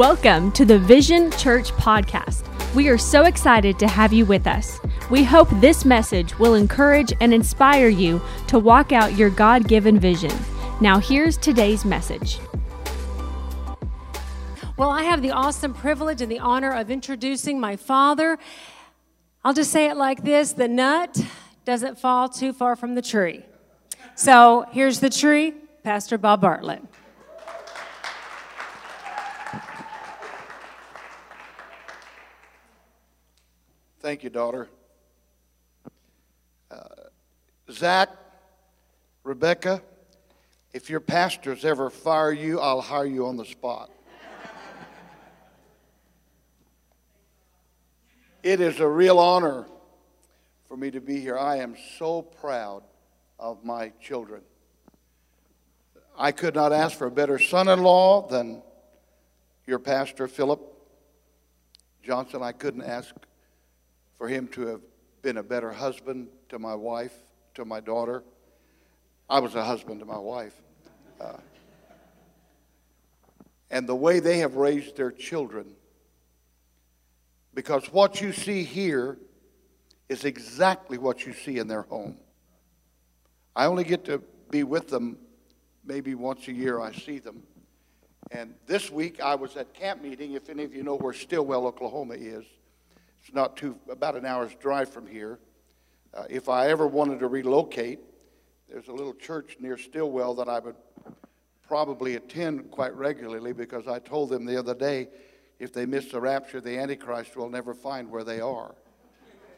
Welcome to the Vision Church Podcast. We are so excited to have you with us. We hope this message will encourage and inspire you to walk out your God given vision. Now, here's today's message. Well, I have the awesome privilege and the honor of introducing my father. I'll just say it like this the nut doesn't fall too far from the tree. So here's the tree, Pastor Bob Bartlett. Thank you, daughter. Uh, Zach, Rebecca, if your pastors ever fire you, I'll hire you on the spot. it is a real honor for me to be here. I am so proud of my children. I could not ask for a better son in law than your pastor, Philip Johnson. I couldn't ask for him to have been a better husband to my wife, to my daughter. I was a husband to my wife. Uh, and the way they have raised their children. Because what you see here is exactly what you see in their home. I only get to be with them maybe once a year, I see them. And this week I was at camp meeting, if any of you know where Stilwell, Oklahoma is. It's not too, about an hour's drive from here. Uh, if I ever wanted to relocate, there's a little church near Stilwell that I would probably attend quite regularly because I told them the other day if they miss the rapture, the Antichrist will never find where they are.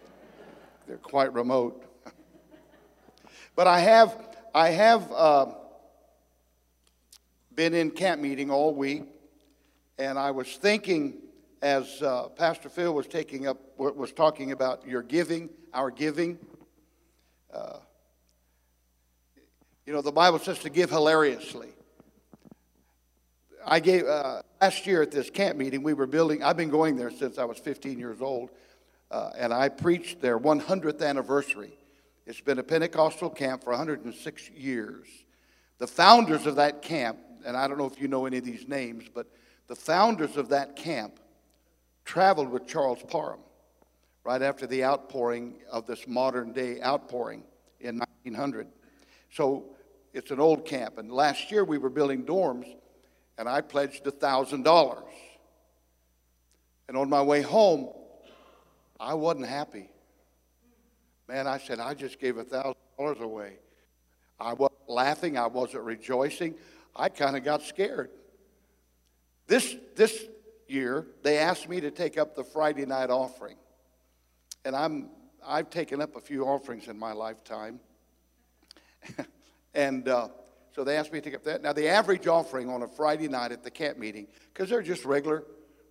They're quite remote. but I have, I have uh, been in camp meeting all week, and I was thinking as uh, Pastor Phil was taking up, was talking about your giving, our giving. Uh, you know, the Bible says to give hilariously. I gave uh, last year at this camp meeting. We were building. I've been going there since I was 15 years old, uh, and I preached their 100th anniversary. It's been a Pentecostal camp for 106 years. The founders of that camp, and I don't know if you know any of these names, but the founders of that camp traveled with Charles Parham right after the outpouring of this modern day outpouring in 1900. So it's an old camp. And last year we were building dorms, and I pledged $1,000. And on my way home, I wasn't happy. Man, I said, I just gave $1,000 away. I wasn't laughing, I wasn't rejoicing. I kind of got scared. This, this year, they asked me to take up the Friday night offering. And I'm, I've taken up a few offerings in my lifetime. and uh, so they asked me to take up that. Now, the average offering on a Friday night at the camp meeting, because they're just regular,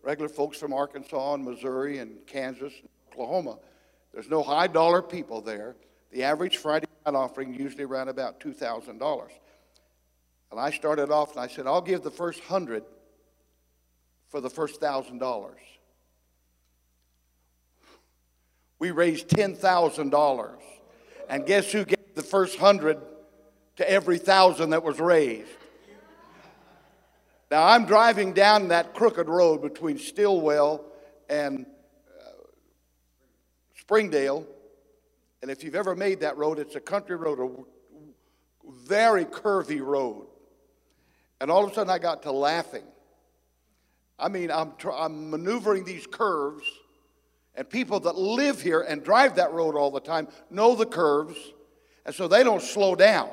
regular folks from Arkansas and Missouri and Kansas and Oklahoma, there's no high dollar people there. The average Friday night offering usually around about $2,000. And I started off and I said, I'll give the first hundred for the first thousand dollars. We raised $10,000. And guess who gave the first hundred to every thousand that was raised? Now I'm driving down that crooked road between Stilwell and uh, Springdale. And if you've ever made that road, it's a country road, a very curvy road. And all of a sudden I got to laughing I mean, I'm, tr- I'm maneuvering these curves, and people that live here and drive that road all the time know the curves, and so they don't slow down.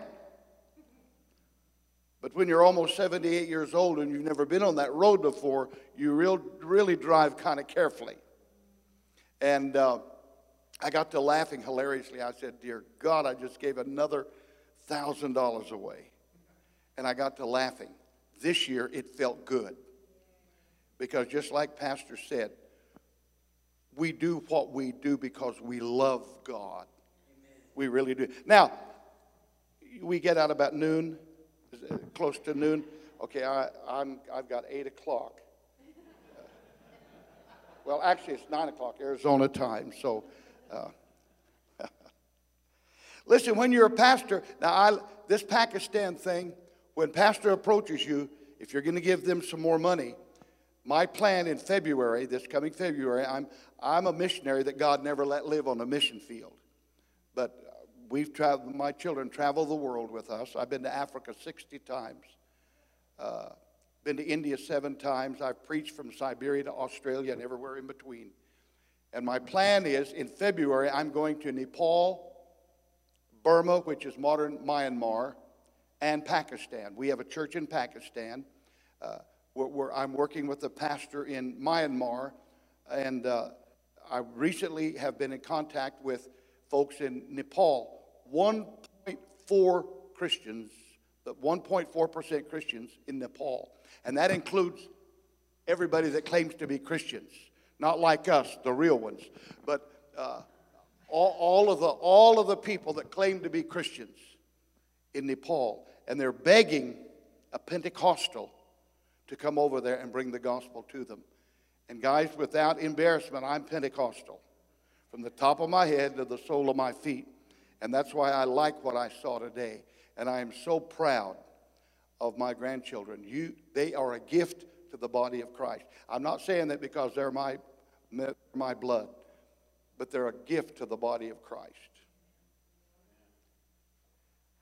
But when you're almost 78 years old and you've never been on that road before, you real, really drive kind of carefully. And uh, I got to laughing hilariously. I said, Dear God, I just gave another $1,000 away. And I got to laughing. This year, it felt good. Because just like Pastor said, we do what we do because we love God. Amen. We really do. Now, we get out about noon, close to noon. Okay, I, I'm, I've got 8 o'clock. well, actually, it's 9 o'clock Arizona time, so. Uh, Listen, when you're a pastor, now I, this Pakistan thing, when pastor approaches you, if you're going to give them some more money, my plan in February, this coming February, I'm, I'm a missionary that God never let live on a mission field. But we've traveled, my children travel the world with us. I've been to Africa 60 times, uh, been to India seven times. I've preached from Siberia to Australia and everywhere in between. And my plan is in February, I'm going to Nepal, Burma, which is modern Myanmar, and Pakistan. We have a church in Pakistan. Uh, where, I'm working with a pastor in Myanmar, and uh, I recently have been in contact with folks in Nepal. 1.4 Christians, 1.4% Christians in Nepal, and that includes everybody that claims to be Christians, not like us, the real ones, but uh, all, all, of the, all of the people that claim to be Christians in Nepal, and they're begging a Pentecostal to come over there and bring the gospel to them. And guys, without embarrassment, I'm Pentecostal from the top of my head to the sole of my feet. And that's why I like what I saw today. And I am so proud of my grandchildren. You, they are a gift to the body of Christ. I'm not saying that because they're my, my blood, but they're a gift to the body of Christ.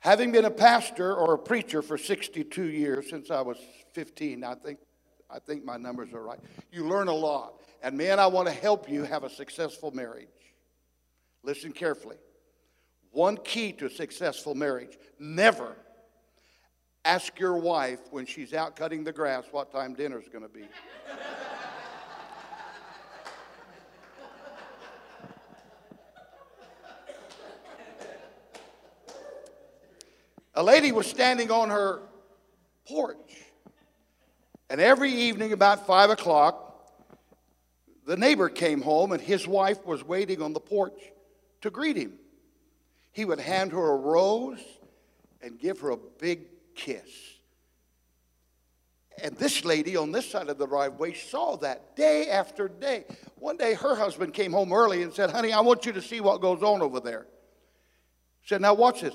Having been a pastor or a preacher for 62 years since I was 15, I think, I think my numbers are right. You learn a lot. And man, I want to help you have a successful marriage. Listen carefully. One key to a successful marriage never ask your wife when she's out cutting the grass what time dinner's going to be. a lady was standing on her porch. And every evening about five o'clock, the neighbor came home and his wife was waiting on the porch to greet him. He would hand her a rose and give her a big kiss. And this lady on this side of the driveway saw that day after day. One day her husband came home early and said, Honey, I want you to see what goes on over there. She said, Now watch this.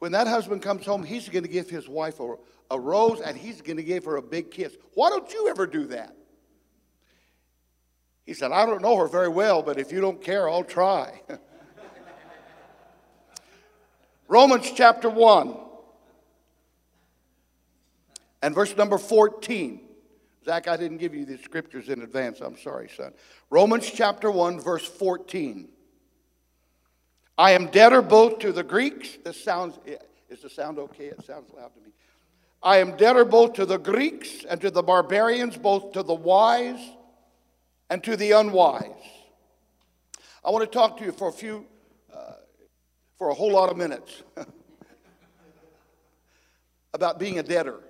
When that husband comes home, he's going to give his wife a, a rose and he's going to give her a big kiss. Why don't you ever do that? He said, I don't know her very well, but if you don't care, I'll try. Romans chapter 1 and verse number 14. Zach, I didn't give you these scriptures in advance. I'm sorry, son. Romans chapter 1, verse 14. I am debtor both to the Greeks. This sounds, is the sound okay? It sounds loud to me. I am debtor both to the Greeks and to the barbarians, both to the wise and to the unwise. I want to talk to you for a few, uh, for a whole lot of minutes about being a debtor.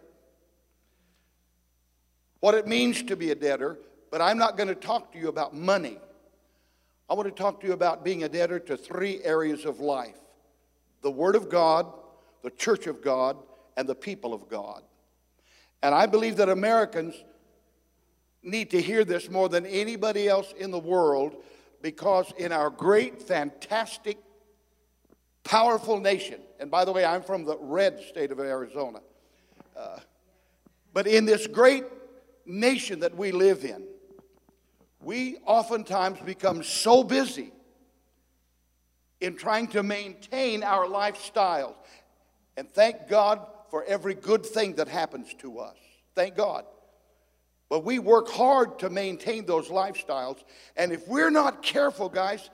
What it means to be a debtor, but I'm not going to talk to you about money. I want to talk to you about being a debtor to three areas of life the Word of God, the Church of God, and the people of God. And I believe that Americans need to hear this more than anybody else in the world because in our great, fantastic, powerful nation, and by the way, I'm from the red state of Arizona, uh, but in this great nation that we live in, we oftentimes become so busy in trying to maintain our lifestyles. And thank God for every good thing that happens to us. Thank God. But we work hard to maintain those lifestyles. And if we're not careful, guys,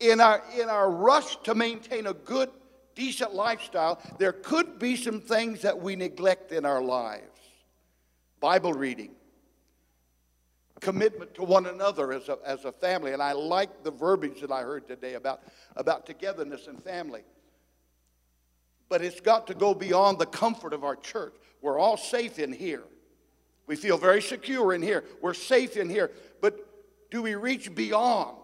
in our, in our rush to maintain a good, decent lifestyle, there could be some things that we neglect in our lives. Bible reading, commitment to one another as a, as a family. And I like the verbiage that I heard today about, about togetherness and family. But it's got to go beyond the comfort of our church. We're all safe in here. We feel very secure in here. We're safe in here. But do we reach beyond?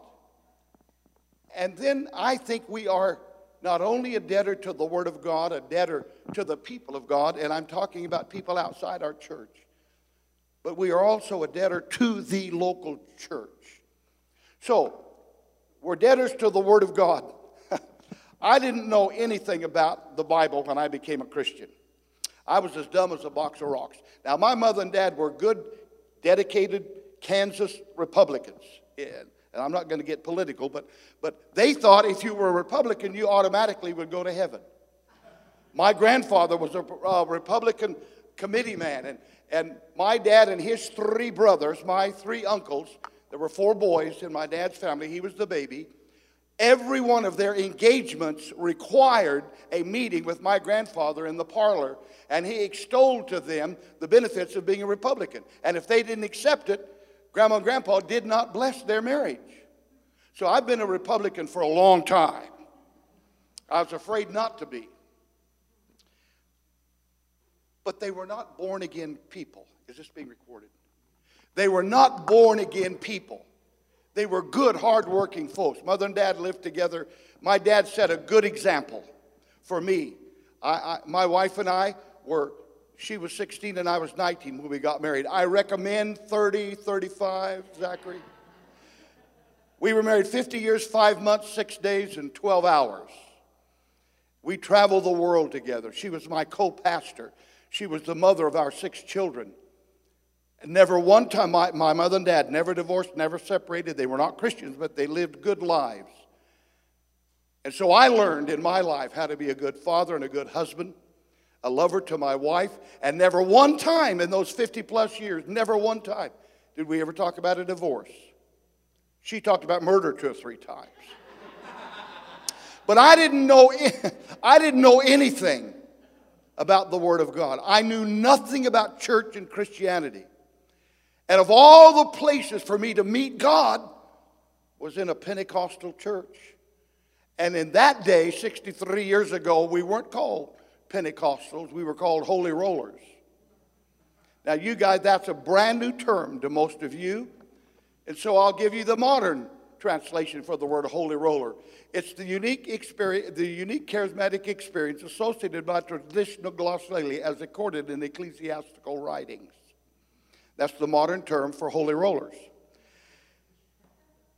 And then I think we are not only a debtor to the Word of God, a debtor to the people of God, and I'm talking about people outside our church but we are also a debtor to the local church. So, we're debtors to the Word of God. I didn't know anything about the Bible when I became a Christian. I was as dumb as a box of rocks. Now, my mother and dad were good dedicated Kansas Republicans. And, I'm not going to get political, but, but they thought if you were a Republican, you automatically would go to heaven. My grandfather was a uh, Republican committee man, and, and my dad and his three brothers, my three uncles, there were four boys in my dad's family, he was the baby. Every one of their engagements required a meeting with my grandfather in the parlor, and he extolled to them the benefits of being a Republican. And if they didn't accept it, Grandma and Grandpa did not bless their marriage. So I've been a Republican for a long time. I was afraid not to be. But they were not born again people. Is this being recorded? They were not born again people. They were good, hardworking folks. Mother and dad lived together. My dad set a good example for me. I, I, my wife and I were, she was 16 and I was 19 when we got married. I recommend 30, 35, Zachary. We were married 50 years, 5 months, 6 days, and 12 hours. We traveled the world together. She was my co pastor. She was the mother of our six children. And never one time, my, my mother and dad never divorced, never separated. They were not Christians, but they lived good lives. And so I learned in my life how to be a good father and a good husband, a lover to my wife, and never one time in those 50 plus years, never one time did we ever talk about a divorce. She talked about murder two or three times. but I didn't know I didn't know anything about the word of God. I knew nothing about church and Christianity. And of all the places for me to meet God was in a Pentecostal church. And in that day, 63 years ago, we weren't called Pentecostals, we were called Holy Rollers. Now, you guys, that's a brand new term to most of you. And so I'll give you the modern translation for the word holy roller. It's the unique experience, the unique charismatic experience associated by traditional glossolalia as recorded in ecclesiastical writings. That's the modern term for holy rollers.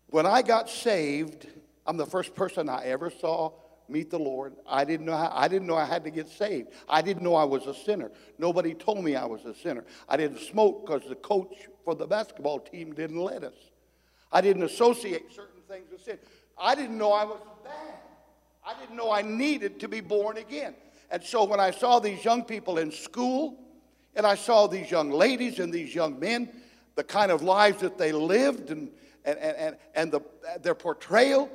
When I got saved, I'm the first person I ever saw meet the Lord. I didn't know how, I didn't know I had to get saved. I didn't know I was a sinner. Nobody told me I was a sinner. I didn't smoke because the coach for the basketball team didn't let us. I didn't associate certain things with sin. I didn't know I was bad. I didn't know I needed to be born again. And so when I saw these young people in school, and I saw these young ladies and these young men, the kind of lives that they lived and, and, and, and the, their portrayal.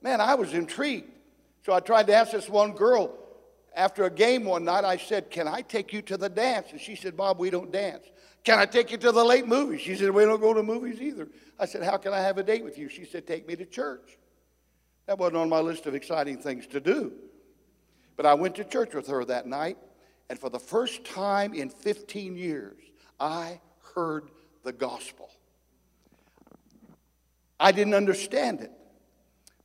Man, I was intrigued. So I tried to ask this one girl after a game one night. I said, Can I take you to the dance? And she said, Bob, we don't dance. Can I take you to the late movies? She said, We don't go to movies either. I said, How can I have a date with you? She said, Take me to church. That wasn't on my list of exciting things to do. But I went to church with her that night, and for the first time in 15 years, I heard the gospel. I didn't understand it.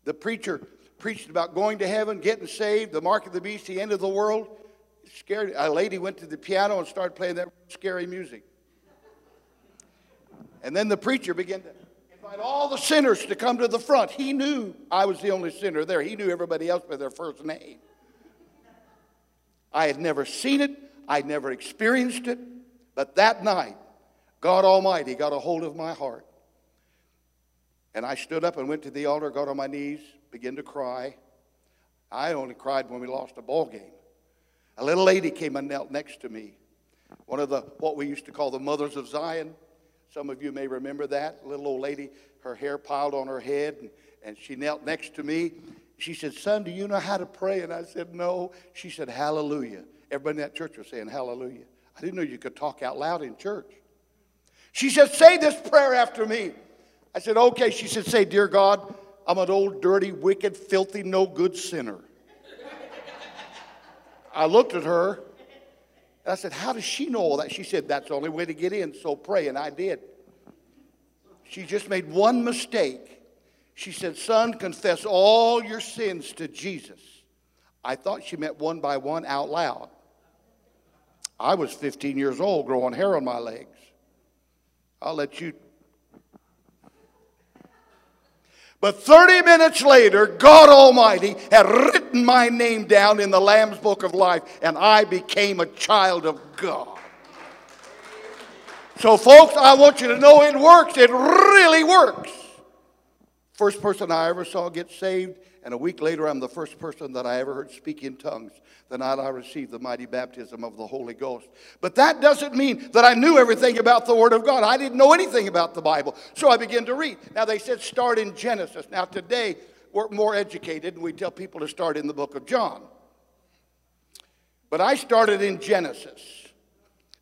The preacher preached about going to heaven, getting saved, the mark of the beast, the end of the world. Scared. A lady went to the piano and started playing that scary music. And then the preacher began to invite all the sinners to come to the front. He knew I was the only sinner there. He knew everybody else by their first name. I had never seen it, I'd never experienced it, but that night, God Almighty got a hold of my heart. And I stood up and went to the altar, got on my knees, began to cry. I only cried when we lost a ball game. A little lady came and knelt next to me. One of the what we used to call the mothers of Zion. Some of you may remember that. Little old lady, her hair piled on her head, and, and she knelt next to me. She said, Son, do you know how to pray? And I said, No. She said, Hallelujah. Everybody in that church was saying, Hallelujah. I didn't know you could talk out loud in church. She said, Say this prayer after me. I said, Okay. She said, Say, Dear God, I'm an old, dirty, wicked, filthy, no good sinner. I looked at her and I said, How does she know all that? She said, That's the only way to get in, so pray. And I did. She just made one mistake. She said, Son, confess all your sins to Jesus. I thought she meant one by one out loud. I was 15 years old, growing hair on my legs. I'll let you. But 30 minutes later, God Almighty had written my name down in the Lamb's Book of Life, and I became a child of God. So, folks, I want you to know it works. It really works. First person I ever saw get saved, and a week later, I'm the first person that I ever heard speak in tongues the night I received the mighty baptism of the Holy Ghost. But that doesn't mean that I knew everything about the Word of God. I didn't know anything about the Bible. So I began to read. Now, they said start in Genesis. Now, today, we're more educated, and we tell people to start in the book of John. But I started in Genesis.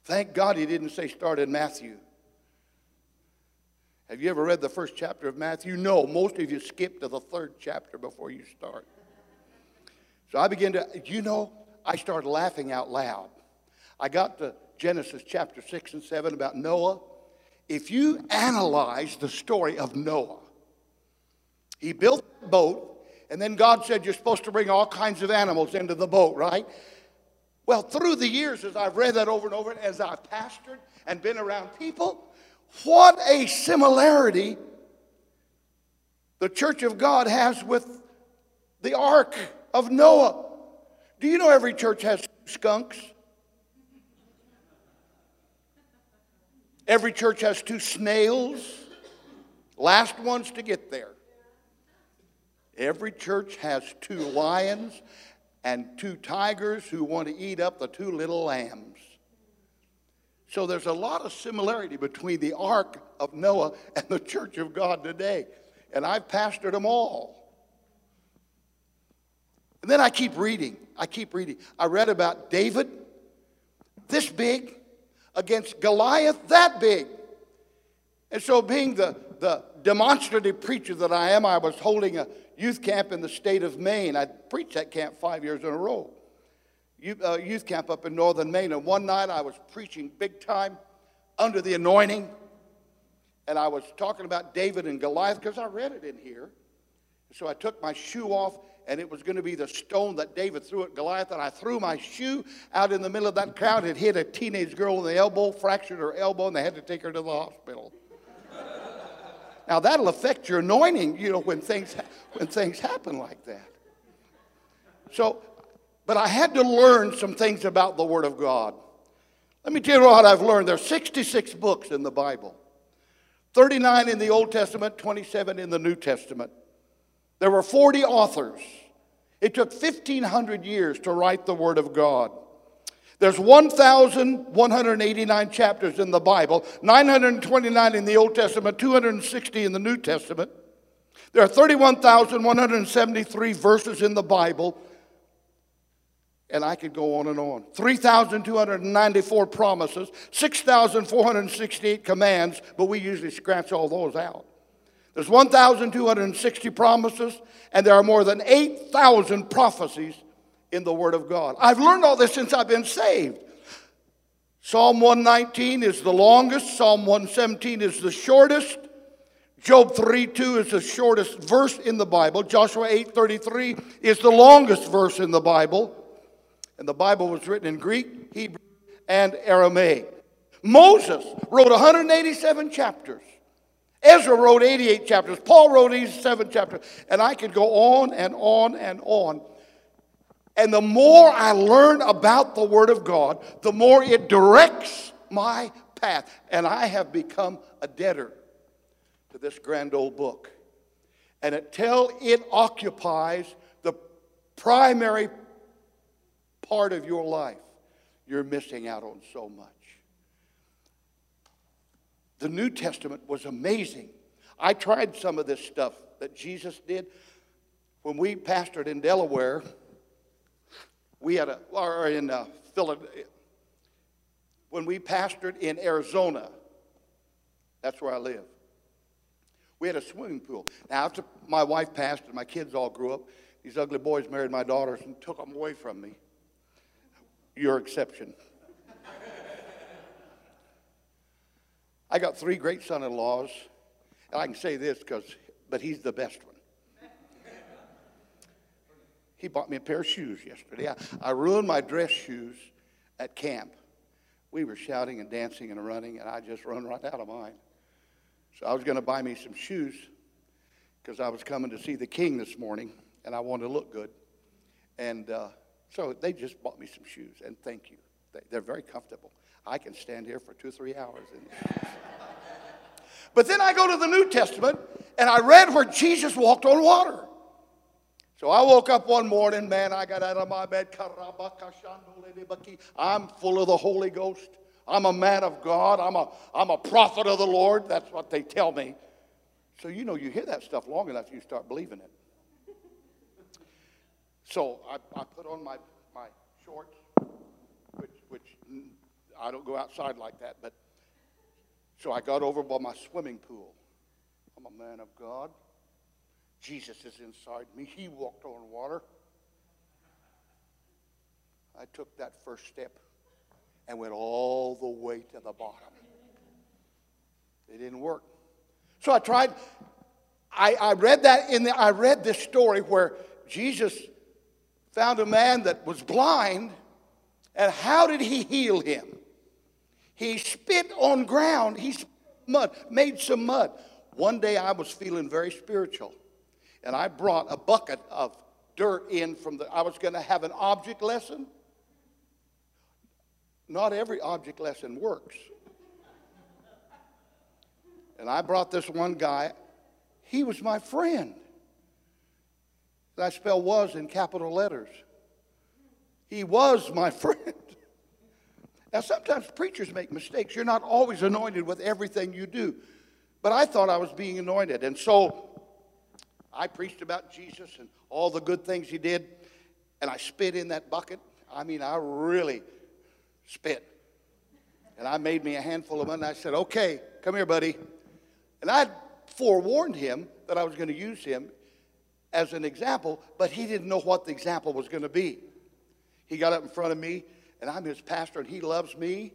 Thank God he didn't say start in Matthew. Have you ever read the first chapter of Matthew? No, most of you skip to the third chapter before you start. So I began to, you know, I started laughing out loud. I got to Genesis chapter 6 and 7 about Noah. If you analyze the story of Noah, he built a boat, and then God said, You're supposed to bring all kinds of animals into the boat, right? Well, through the years, as I've read that over and over, as I've pastored and been around people, what a similarity the church of God has with the ark of Noah. Do you know every church has skunks? Every church has two snails, last ones to get there. Every church has two lions and two tigers who want to eat up the two little lambs. So there's a lot of similarity between the ark of Noah and the church of God today. And I've pastored them all. And then I keep reading. I keep reading. I read about David, this big, against Goliath, that big. And so, being the, the demonstrative preacher that I am, I was holding a youth camp in the state of Maine. I preached that camp five years in a row. Youth, uh, camp up in northern Maine. And one night I was preaching big time under the anointing. And I was talking about David and Goliath because I read it in here. So I took my shoe off and it was going to be the stone that David threw at Goliath. And I threw my shoe out in the middle of that crowd. It hit a teenage girl in the elbow, fractured her elbow, and they had to take her to the hospital. now that'll affect your anointing, you know, when things when things happen like that. So, but I had to learn some things about the Word of God. Let me tell you what I've learned. There are 66 books in the Bible. 39 in the Old Testament, 27 in the New Testament. There were 40 authors. It took 1,500 years to write the Word of God. There's 1,189 chapters in the Bible, 929 in the Old Testament, 260 in the New Testament. There are 31,173 verses in the Bible, and I could go on and on. 3,294 promises, 6,468 commands, but we usually scratch all those out. There's 1,260 promises, and there are more than 8,000 prophecies in the Word of God. I've learned all this since I've been saved. Psalm 119 is the longest, Psalm 117 is the shortest. Job 3:2 is the shortest verse in the Bible. Joshua 8:33 is the longest verse in the Bible. And the Bible was written in Greek, Hebrew, and Aramaic. Moses wrote 187 chapters. Ezra wrote 88 chapters. Paul wrote 87 chapters. And I could go on and on and on. And the more I learn about the Word of God, the more it directs my path. And I have become a debtor to this grand old book. And until it occupies the primary part of your life, you're missing out on so much. The New Testament was amazing. I tried some of this stuff that Jesus did. When we pastored in Delaware, we had a, or in uh, Philadelphia, when we pastored in Arizona, that's where I live. We had a swimming pool. Now, after my wife passed and my kids all grew up, these ugly boys married my daughters and took them away from me. Your exception. I got three great son in laws, and I can say this because, but he's the best one. He bought me a pair of shoes yesterday. I, I ruined my dress shoes at camp. We were shouting and dancing and running, and I just run right out of mine. So I was going to buy me some shoes because I was coming to see the king this morning, and I wanted to look good. And uh, so they just bought me some shoes, and thank you. They- They're very comfortable. I can stand here for two, or three hours. in- but then I go to the New Testament and I read where Jesus walked on water. So I woke up one morning, man, I got out of my bed. I'm full of the Holy Ghost. I'm a man of God. I'm a, I'm a prophet of the Lord. That's what they tell me. So, you know, you hear that stuff long enough, you start believing it. So I, I put on my, my shorts, which, which mm, I don't go outside like that, but so I got over by my swimming pool. I'm a man of God. Jesus is inside me. He walked on water. I took that first step and went all the way to the bottom. It didn't work. So I tried. I, I read that in the, I read this story where Jesus found a man that was blind, and how did he heal him? He spit on ground. He mud, made some mud. One day I was feeling very spiritual, and I brought a bucket of dirt in from the. I was going to have an object lesson. Not every object lesson works. And I brought this one guy. He was my friend. I spell was in capital letters. He was my friend. Now, sometimes preachers make mistakes. You're not always anointed with everything you do. But I thought I was being anointed. And so I preached about Jesus and all the good things he did. And I spit in that bucket. I mean, I really spit. And I made me a handful of money. I said, okay, come here, buddy. And I forewarned him that I was going to use him as an example, but he didn't know what the example was going to be. He got up in front of me, and I'm his pastor, and he loves me.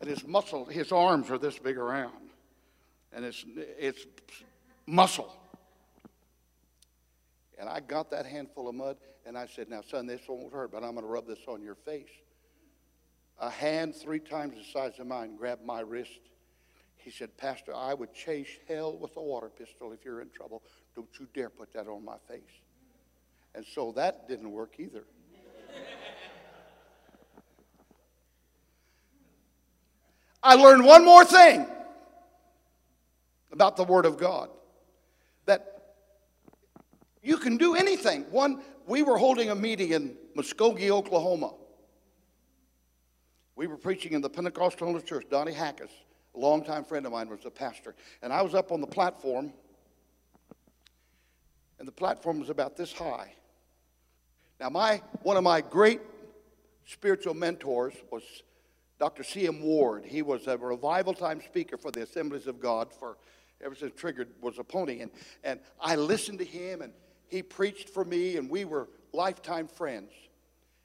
And his muscle, his arms are this big around, and it's, it's muscle. And I got that handful of mud, and I said, Now, son, this won't hurt, but I'm going to rub this on your face. A hand three times the size of mine grabbed my wrist. He said, Pastor, I would chase hell with a water pistol if you're in trouble. Don't you dare put that on my face. And so that didn't work either. I learned one more thing about the Word of God that you can do anything. One, we were holding a meeting in Muskogee, Oklahoma. We were preaching in the Pentecostal church. Donnie Hackus, a longtime friend of mine, was a pastor. And I was up on the platform, and the platform was about this high. Now, my, one of my great spiritual mentors was Dr. C.M. Ward. He was a revival time speaker for the Assemblies of God for ever since Triggered was a pony. And, and I listened to him, and he preached for me, and we were lifetime friends.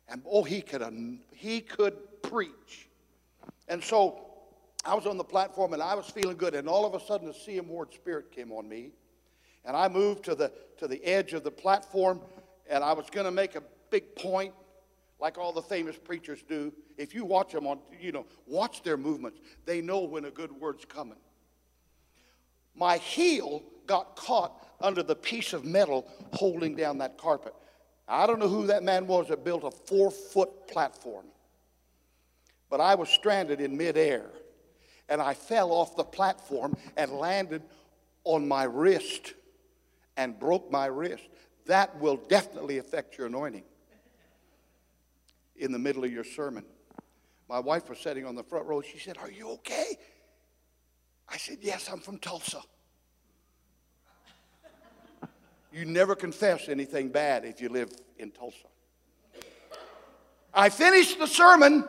And oh, he could, he could preach. And so I was on the platform, and I was feeling good, and all of a sudden, the C.M. Ward spirit came on me. And I moved to the, to the edge of the platform, and I was going to make a big point like all the famous preachers do. If you watch them on, you know, watch their movements, they know when a good word's coming. My heel got caught under the piece of metal holding down that carpet. I don't know who that man was that built a four foot platform, but I was stranded in midair and I fell off the platform and landed on my wrist and broke my wrist. That will definitely affect your anointing in the middle of your sermon. My wife was sitting on the front row. She said, Are you okay? I said, Yes, I'm from Tulsa. You never confess anything bad if you live in Tulsa. I finished the sermon,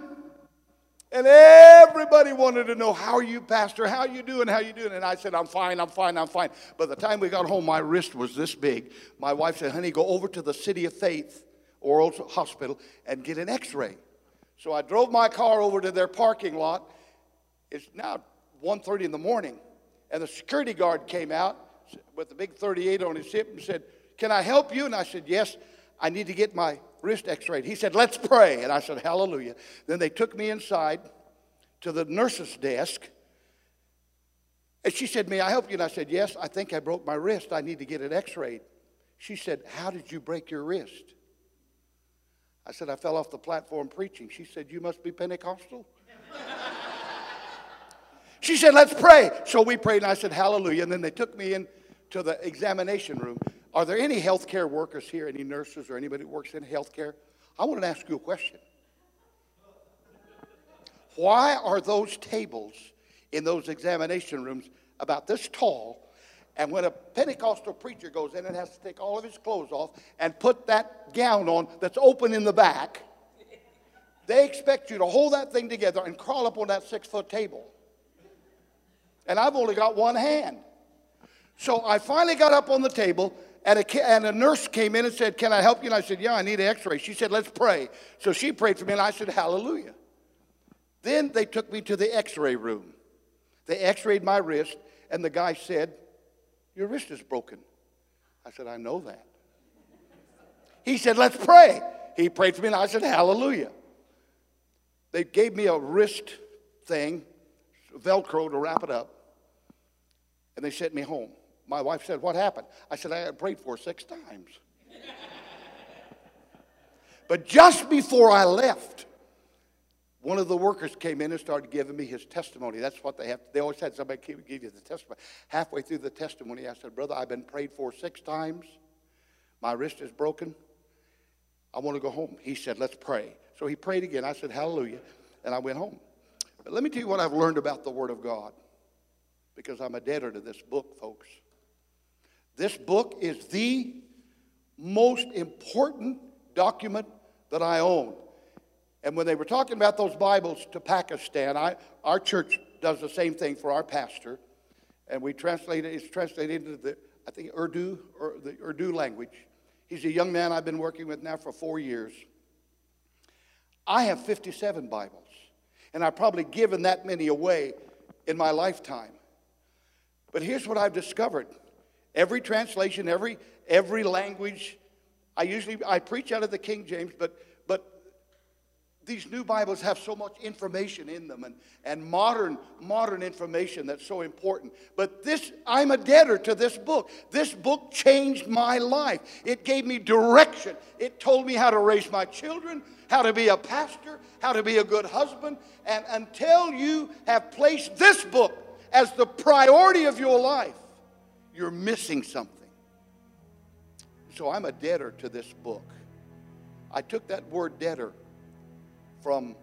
and everybody wanted to know, How are you, Pastor? How you doing? How you doing? And I said, I'm fine, I'm fine, I'm fine. By the time we got home, my wrist was this big. My wife said, Honey, go over to the City of Faith Oral Hospital and get an x ray. So I drove my car over to their parking lot. It's now 1.30 in the morning. And the security guard came out with a big 38 on his hip and said, Can I help you? And I said, Yes, I need to get my wrist x rayed. He said, Let's pray. And I said, Hallelujah. Then they took me inside to the nurse's desk. And she said, May I help you? And I said, Yes, I think I broke my wrist. I need to get it x rayed. She said, How did you break your wrist? I said, I fell off the platform preaching. She said, You must be Pentecostal? she said, Let's pray. So we prayed, and I said, Hallelujah. And then they took me in to the examination room. Are there any healthcare workers here, any nurses or anybody who works in healthcare? I want to ask you a question. Why are those tables in those examination rooms about this tall? And when a Pentecostal preacher goes in and has to take all of his clothes off and put that gown on that's open in the back, they expect you to hold that thing together and crawl up on that six foot table. And I've only got one hand. So I finally got up on the table, and a, and a nurse came in and said, Can I help you? And I said, Yeah, I need an x ray. She said, Let's pray. So she prayed for me, and I said, Hallelujah. Then they took me to the x ray room. They x rayed my wrist, and the guy said, Your wrist is broken. I said, I know that. He said, Let's pray. He prayed for me, and I said, Hallelujah. They gave me a wrist thing, Velcro to wrap it up, and they sent me home. My wife said, What happened? I said, I got prayed for six times. but just before I left, one of the workers came in and started giving me his testimony. That's what they have. They always had somebody give you the testimony. Halfway through the testimony, I said, Brother, I've been prayed for six times. My wrist is broken. I want to go home. He said, Let's pray. So he prayed again. I said, Hallelujah. And I went home. But let me tell you what I've learned about the Word of God because I'm a debtor to this book, folks. This book is the most important document that I own. And when they were talking about those Bibles to Pakistan, I, our church does the same thing for our pastor. And we translate it, it's translated into the, I think, Urdu, or the Urdu language. He's a young man I've been working with now for four years. I have 57 Bibles, and I've probably given that many away in my lifetime. But here's what I've discovered. Every translation, every, every language, I usually, I preach out of the King James, but, but these new Bibles have so much information in them and, and modern, modern information that's so important. But this, I'm a debtor to this book. This book changed my life. It gave me direction. It told me how to raise my children, how to be a pastor, how to be a good husband. And until you have placed this book as the priority of your life, you're missing something. So I'm a debtor to this book. I took that word debtor from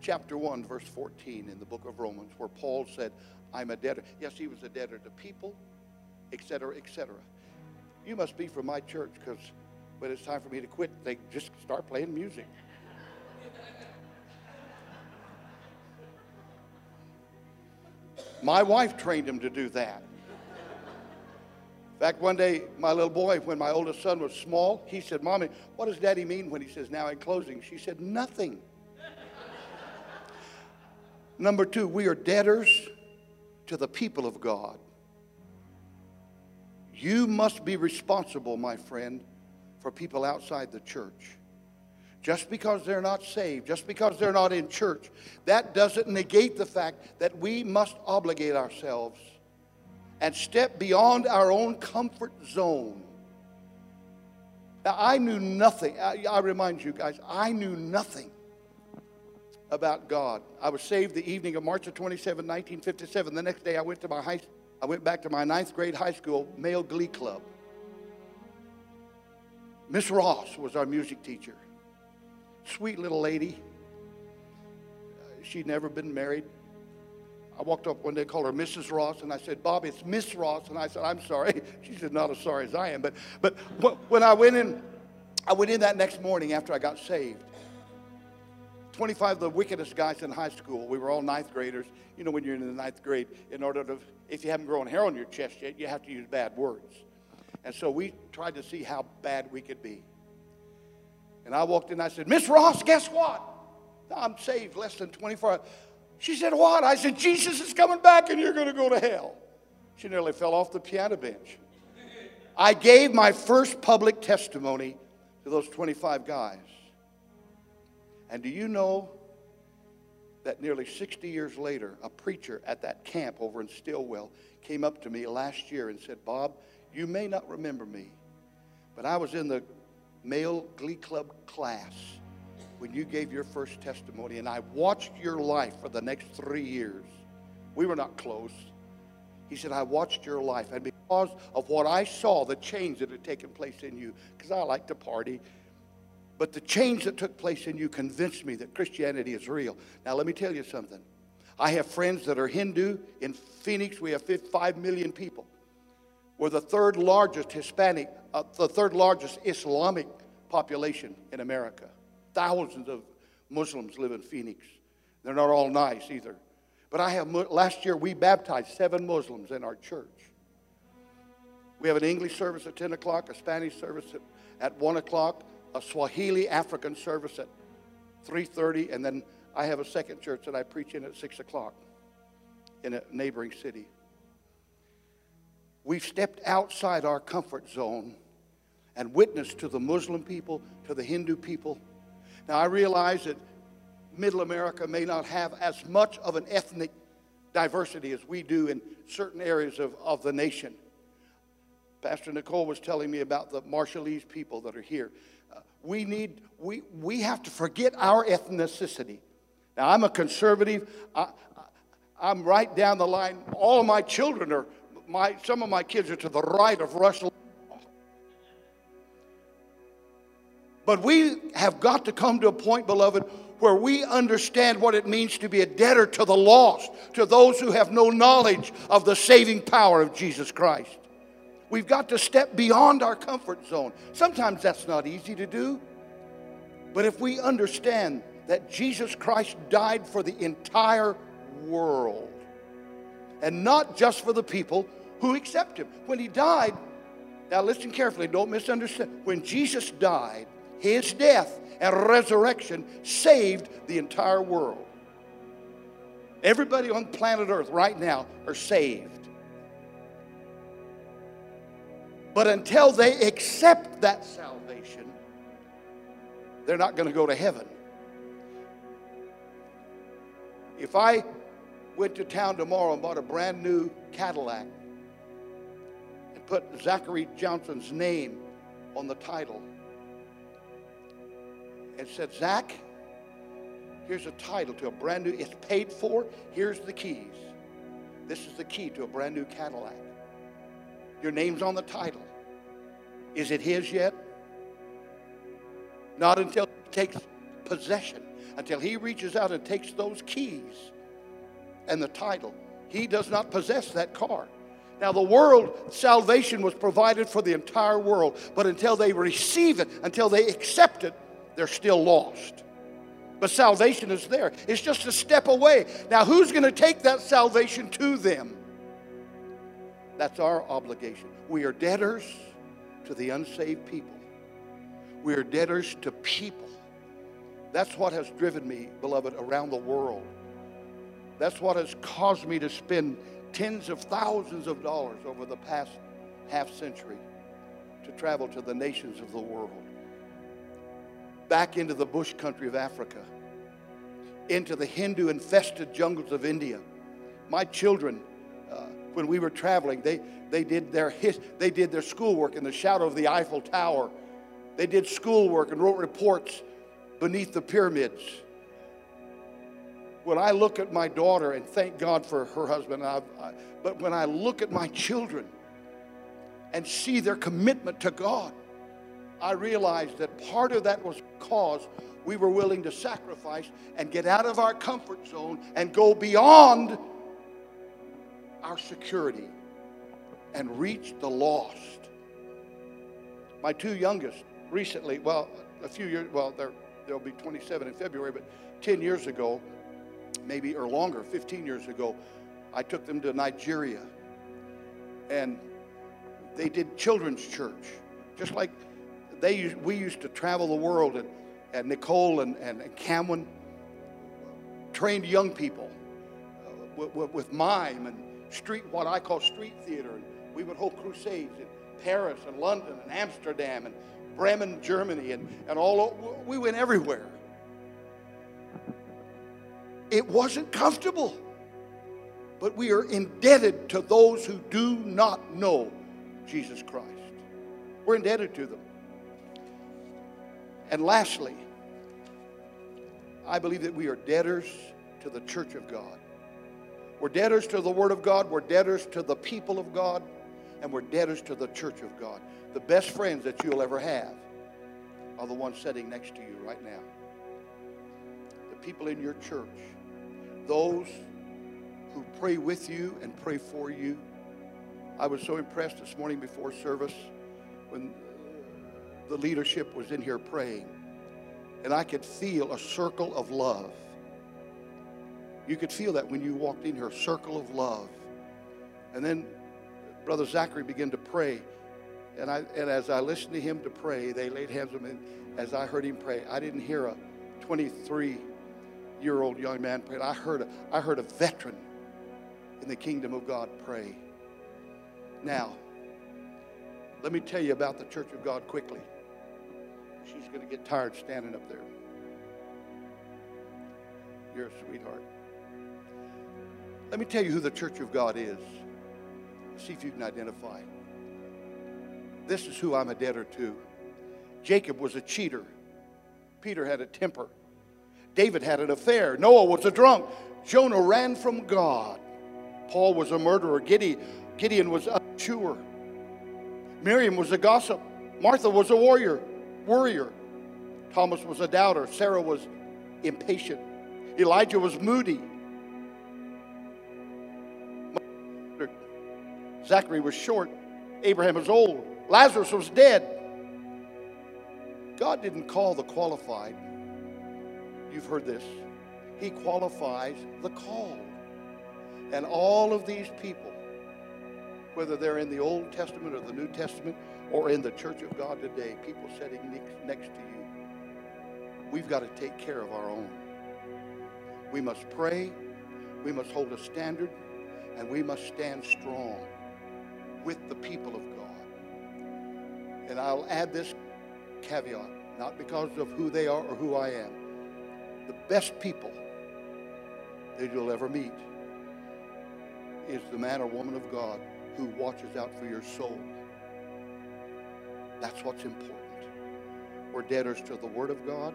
chapter 1, verse 14 in the book of Romans, where Paul said, I'm a debtor. Yes, he was a debtor to people, etc., etc. You must be from my church because when it's time for me to quit, they just start playing music. My wife trained him to do that. Fact, one day, my little boy, when my oldest son was small, he said, Mommy, what does daddy mean when he says now in closing? She said, Nothing. Number two, we are debtors to the people of God. You must be responsible, my friend, for people outside the church. Just because they're not saved, just because they're not in church, that doesn't negate the fact that we must obligate ourselves and step beyond our own comfort zone. Now, I knew nothing. I, I, remind you guys, I knew nothing about God. I was saved the evening of March of 27, 1957. The next day, I went to my high, I went back to my ninth grade high school male glee club. Miss Ross was our music teacher. Sweet little lady. She'd never been married. I walked up one day, called her Mrs. Ross, and I said, Bob, it's Miss Ross. And I said, I'm sorry. She said, not as sorry as I am. But, but when I went in, I went in that next morning after I got saved. 25 of the wickedest guys in high school, we were all ninth graders. You know, when you're in the ninth grade, in order to, if you haven't grown hair on your chest yet, you have to use bad words. And so we tried to see how bad we could be. And I walked in, I said, Miss Ross, guess what? I'm saved less than 24 hours. She said, What? I said, Jesus is coming back and you're going to go to hell. She nearly fell off the piano bench. I gave my first public testimony to those 25 guys. And do you know that nearly 60 years later, a preacher at that camp over in Stilwell came up to me last year and said, Bob, you may not remember me, but I was in the male glee club class when you gave your first testimony, and I watched your life for the next three years. We were not close. He said, I watched your life, and because of what I saw, the change that had taken place in you, because I like to party, but the change that took place in you convinced me that Christianity is real. Now, let me tell you something. I have friends that are Hindu. In Phoenix, we have 5 million people. We're the third largest Hispanic, uh, the third largest Islamic population in America. Thousands of Muslims live in Phoenix. They're not all nice either. But I have, last year, we baptized seven Muslims in our church. We have an English service at 10 o'clock, a Spanish service at, at 1 o'clock, a Swahili African service at 3.30, and then I have a second church that I preach in at 6 o'clock in a neighboring city. We've stepped outside our comfort zone and witnessed to the Muslim people, to the Hindu people. Now, I realize that middle America may not have as much of an ethnic diversity as we do in certain areas of, of the nation. Pastor Nicole was telling me about the Marshallese people that are here. Uh, we need, we, we have to forget our ethnicity. Now, I'm a conservative. I, I, I'm right down the line. All of my children are, my, some of my kids are to the right of Rush But we have got to come to a point, beloved, where we understand what it means to be a debtor to the lost, to those who have no knowledge of the saving power of Jesus Christ. We've got to step beyond our comfort zone. Sometimes that's not easy to do. But if we understand that Jesus Christ died for the entire world and not just for the people who accept him, when he died, now listen carefully, don't misunderstand. When Jesus died, his death and resurrection saved the entire world. Everybody on planet Earth right now are saved. But until they accept that salvation, they're not going to go to heaven. If I went to town tomorrow and bought a brand new Cadillac and put Zachary Johnson's name on the title, and said, Zach, here's a title to a brand new, it's paid for. Here's the keys. This is the key to a brand new Cadillac. Your name's on the title. Is it his yet? Not until he takes possession, until he reaches out and takes those keys and the title. He does not possess that car. Now, the world, salvation was provided for the entire world, but until they receive it, until they accept it, they're still lost. But salvation is there. It's just a step away. Now, who's going to take that salvation to them? That's our obligation. We are debtors to the unsaved people. We are debtors to people. That's what has driven me, beloved, around the world. That's what has caused me to spend tens of thousands of dollars over the past half century to travel to the nations of the world back into the bush country of Africa, into the Hindu infested jungles of India. My children, uh, when we were traveling, they, they, did their his, they did their schoolwork in the shadow of the Eiffel Tower. They did schoolwork and wrote reports beneath the pyramids. When I look at my daughter, and thank God for her husband, I, but when I look at my children and see their commitment to God, I realized that part of that was because we were willing to sacrifice and get out of our comfort zone and go beyond our security and reach the lost. My two youngest recently, well, a few years, well, they'll be 27 in February, but 10 years ago, maybe or longer, 15 years ago, I took them to Nigeria. And they did children's church, just like they, we used to travel the world, and, and Nicole and, and, and Cameron trained young people uh, with, with, mime and street, what I call street theater. And we would hold crusades in Paris and London and Amsterdam and Bremen, Germany, and, and all. We went everywhere. It wasn't comfortable, but we are indebted to those who do not know Jesus Christ. We're indebted to them. And lastly, I believe that we are debtors to the church of God. We're debtors to the Word of God, we're debtors to the people of God, and we're debtors to the church of God. The best friends that you'll ever have are the ones sitting next to you right now. The people in your church, those who pray with you and pray for you. I was so impressed this morning before service when the leadership was in here praying, and I could feel a circle of love. You could feel that when you walked in here, a circle of love. And then Brother Zachary began to pray. And, I, and as I listened to him to pray, they laid hands on him. As I heard him pray, I didn't hear a 23 year old young man pray. I heard, a, I heard a veteran in the kingdom of God pray. Now, let me tell you about the church of God quickly. She's going to get tired standing up there. You're a sweetheart. Let me tell you who the church of God is. See if you can identify. This is who I'm a debtor to. Jacob was a cheater. Peter had a temper. David had an affair. Noah was a drunk. Jonah ran from God. Paul was a murderer. Gideon was a chewer. Miriam was a gossip. Martha was a warrior, worrier. Thomas was a doubter. Sarah was impatient. Elijah was moody. Zachary was short. Abraham was old. Lazarus was dead. God didn't call the qualified. You've heard this. He qualifies the called. And all of these people, whether they're in the Old Testament or the New Testament or in the church of God today, people sitting next to you, we've got to take care of our own. We must pray, we must hold a standard, and we must stand strong with the people of God. And I'll add this caveat, not because of who they are or who I am. The best people that you'll ever meet is the man or woman of God who watches out for your soul. That's what's important. We're debtors to the Word of God,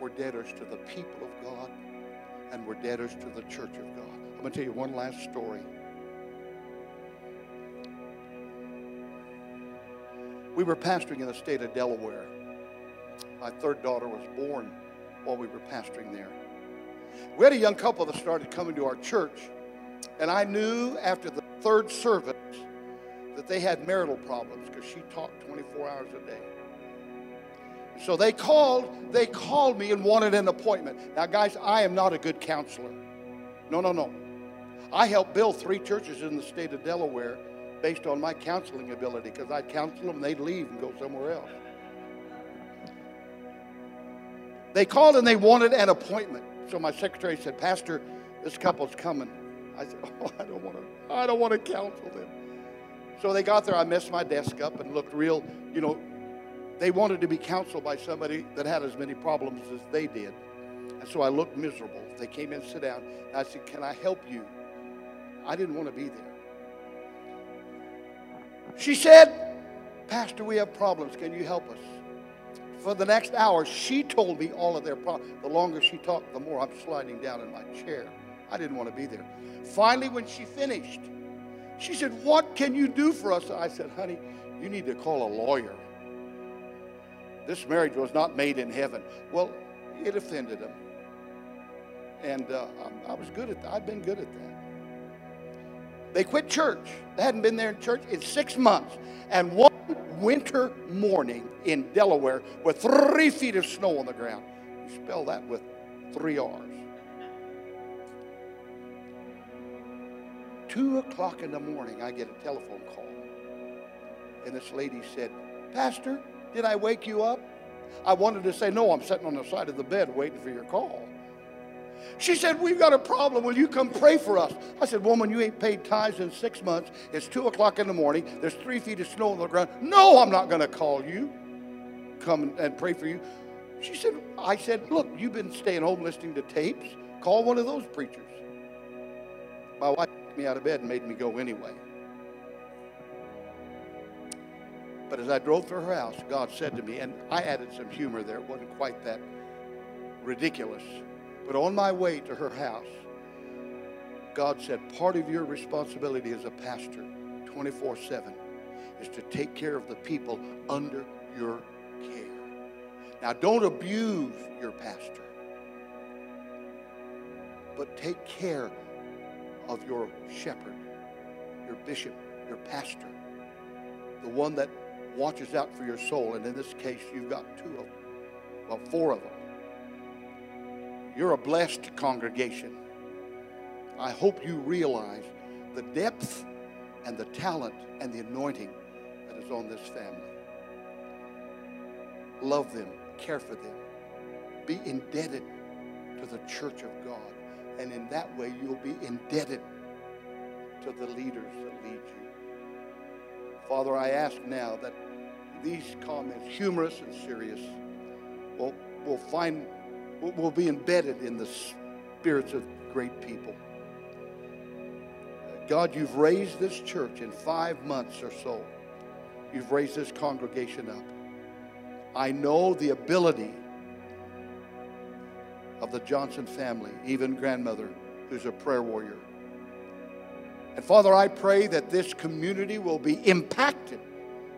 we're debtors to the people of God, and we're debtors to the church of God. I'm going to tell you one last story. We were pastoring in the state of Delaware. My third daughter was born while we were pastoring there. We had a young couple that started coming to our church, and I knew after the third service that they had marital problems because she talked 24 hours a day. So they called, they called me and wanted an appointment. Now, guys, I am not a good counselor. No, no, no. I helped build three churches in the state of Delaware based on my counseling ability because I'd counsel them they'd leave and go somewhere else. They called and they wanted an appointment. So my secretary said, Pastor, this couple's coming. I said, Oh, I don't want to, I don't want to counsel them. So they got there, I messed my desk up and looked real, you know, they wanted to be counseled by somebody that had as many problems as they did. And so I looked miserable. They came in, sit down. I said, Can I help you? I didn't want to be there. She said, Pastor, we have problems. Can you help us? For the next hour, she told me all of their problems. The longer she talked, the more I'm sliding down in my chair. I didn't want to be there. Finally, when she finished, she said, What can you do for us? I said, Honey, you need to call a lawyer. This marriage was not made in heaven. Well, it offended him. And uh, I was good at that. I've been good at that. They quit church. They hadn't been there in church in six months. And one winter morning in Delaware with three feet of snow on the ground. You spell that with three R's. Two o'clock in the morning, I get a telephone call. And this lady said, Pastor, did I wake you up? I wanted to say, No, I'm sitting on the side of the bed waiting for your call. She said, We've got a problem. Will you come pray for us? I said, Woman, you ain't paid tithes in six months. It's two o'clock in the morning. There's three feet of snow on the ground. No, I'm not going to call you. Come and pray for you. She said, I said, Look, you've been staying home listening to tapes. Call one of those preachers. My wife took me out of bed and made me go anyway. But as I drove through her house, God said to me, and I added some humor there, it wasn't quite that ridiculous. But on my way to her house, God said, part of your responsibility as a pastor, 24 7, is to take care of the people under your care. Now, don't abuse your pastor, but take care of your shepherd, your bishop, your pastor, the one that watches out for your soul. And in this case, you've got two of them, well, four of them. You're a blessed congregation. I hope you realize the depth and the talent and the anointing that is on this family. Love them, care for them, be indebted to the church of God. And in that way, you'll be indebted to the leaders that lead you. Father, I ask now that these comments, humorous and serious, will, will find will, be embedded in the spirits of great people. God, you've raised this church in five months or so. You've raised this congregation up. I know the ability of the Johnson family, even grandmother, who's a prayer warrior. And Father, I pray that this community will be impacted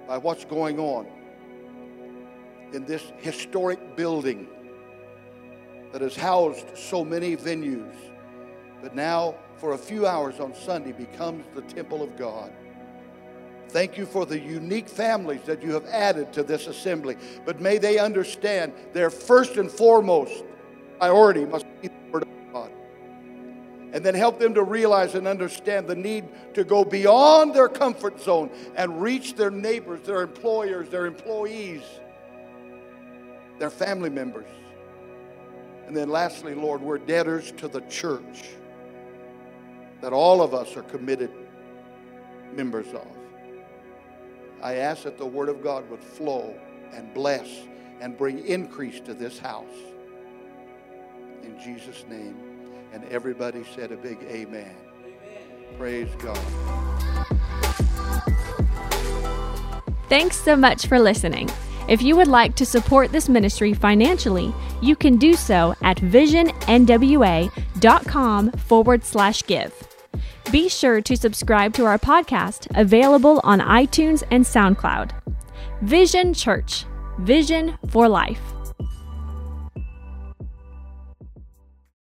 by what's going on in this historic building that has housed so many venues, but now for a few hours on Sunday becomes the temple of God. Thank you for the unique families that you have added to this assembly. But may they understand their first and foremost priority must be the Word of God. And then help them to realize and understand the need to go beyond their comfort zone and reach their neighbors, their employers, their employees, their family members. And then lastly, Lord, we're debtors to the church that all of us are committed members of. I ask that the Word of God would flow and bless and bring increase to this house. In Jesus' name. And everybody said a big amen. amen. Praise God. Thanks so much for listening. If you would like to support this ministry financially, you can do so at visionnwa.com forward slash give. Be sure to subscribe to our podcast, available on iTunes and SoundCloud. Vision Church, Vision for Life.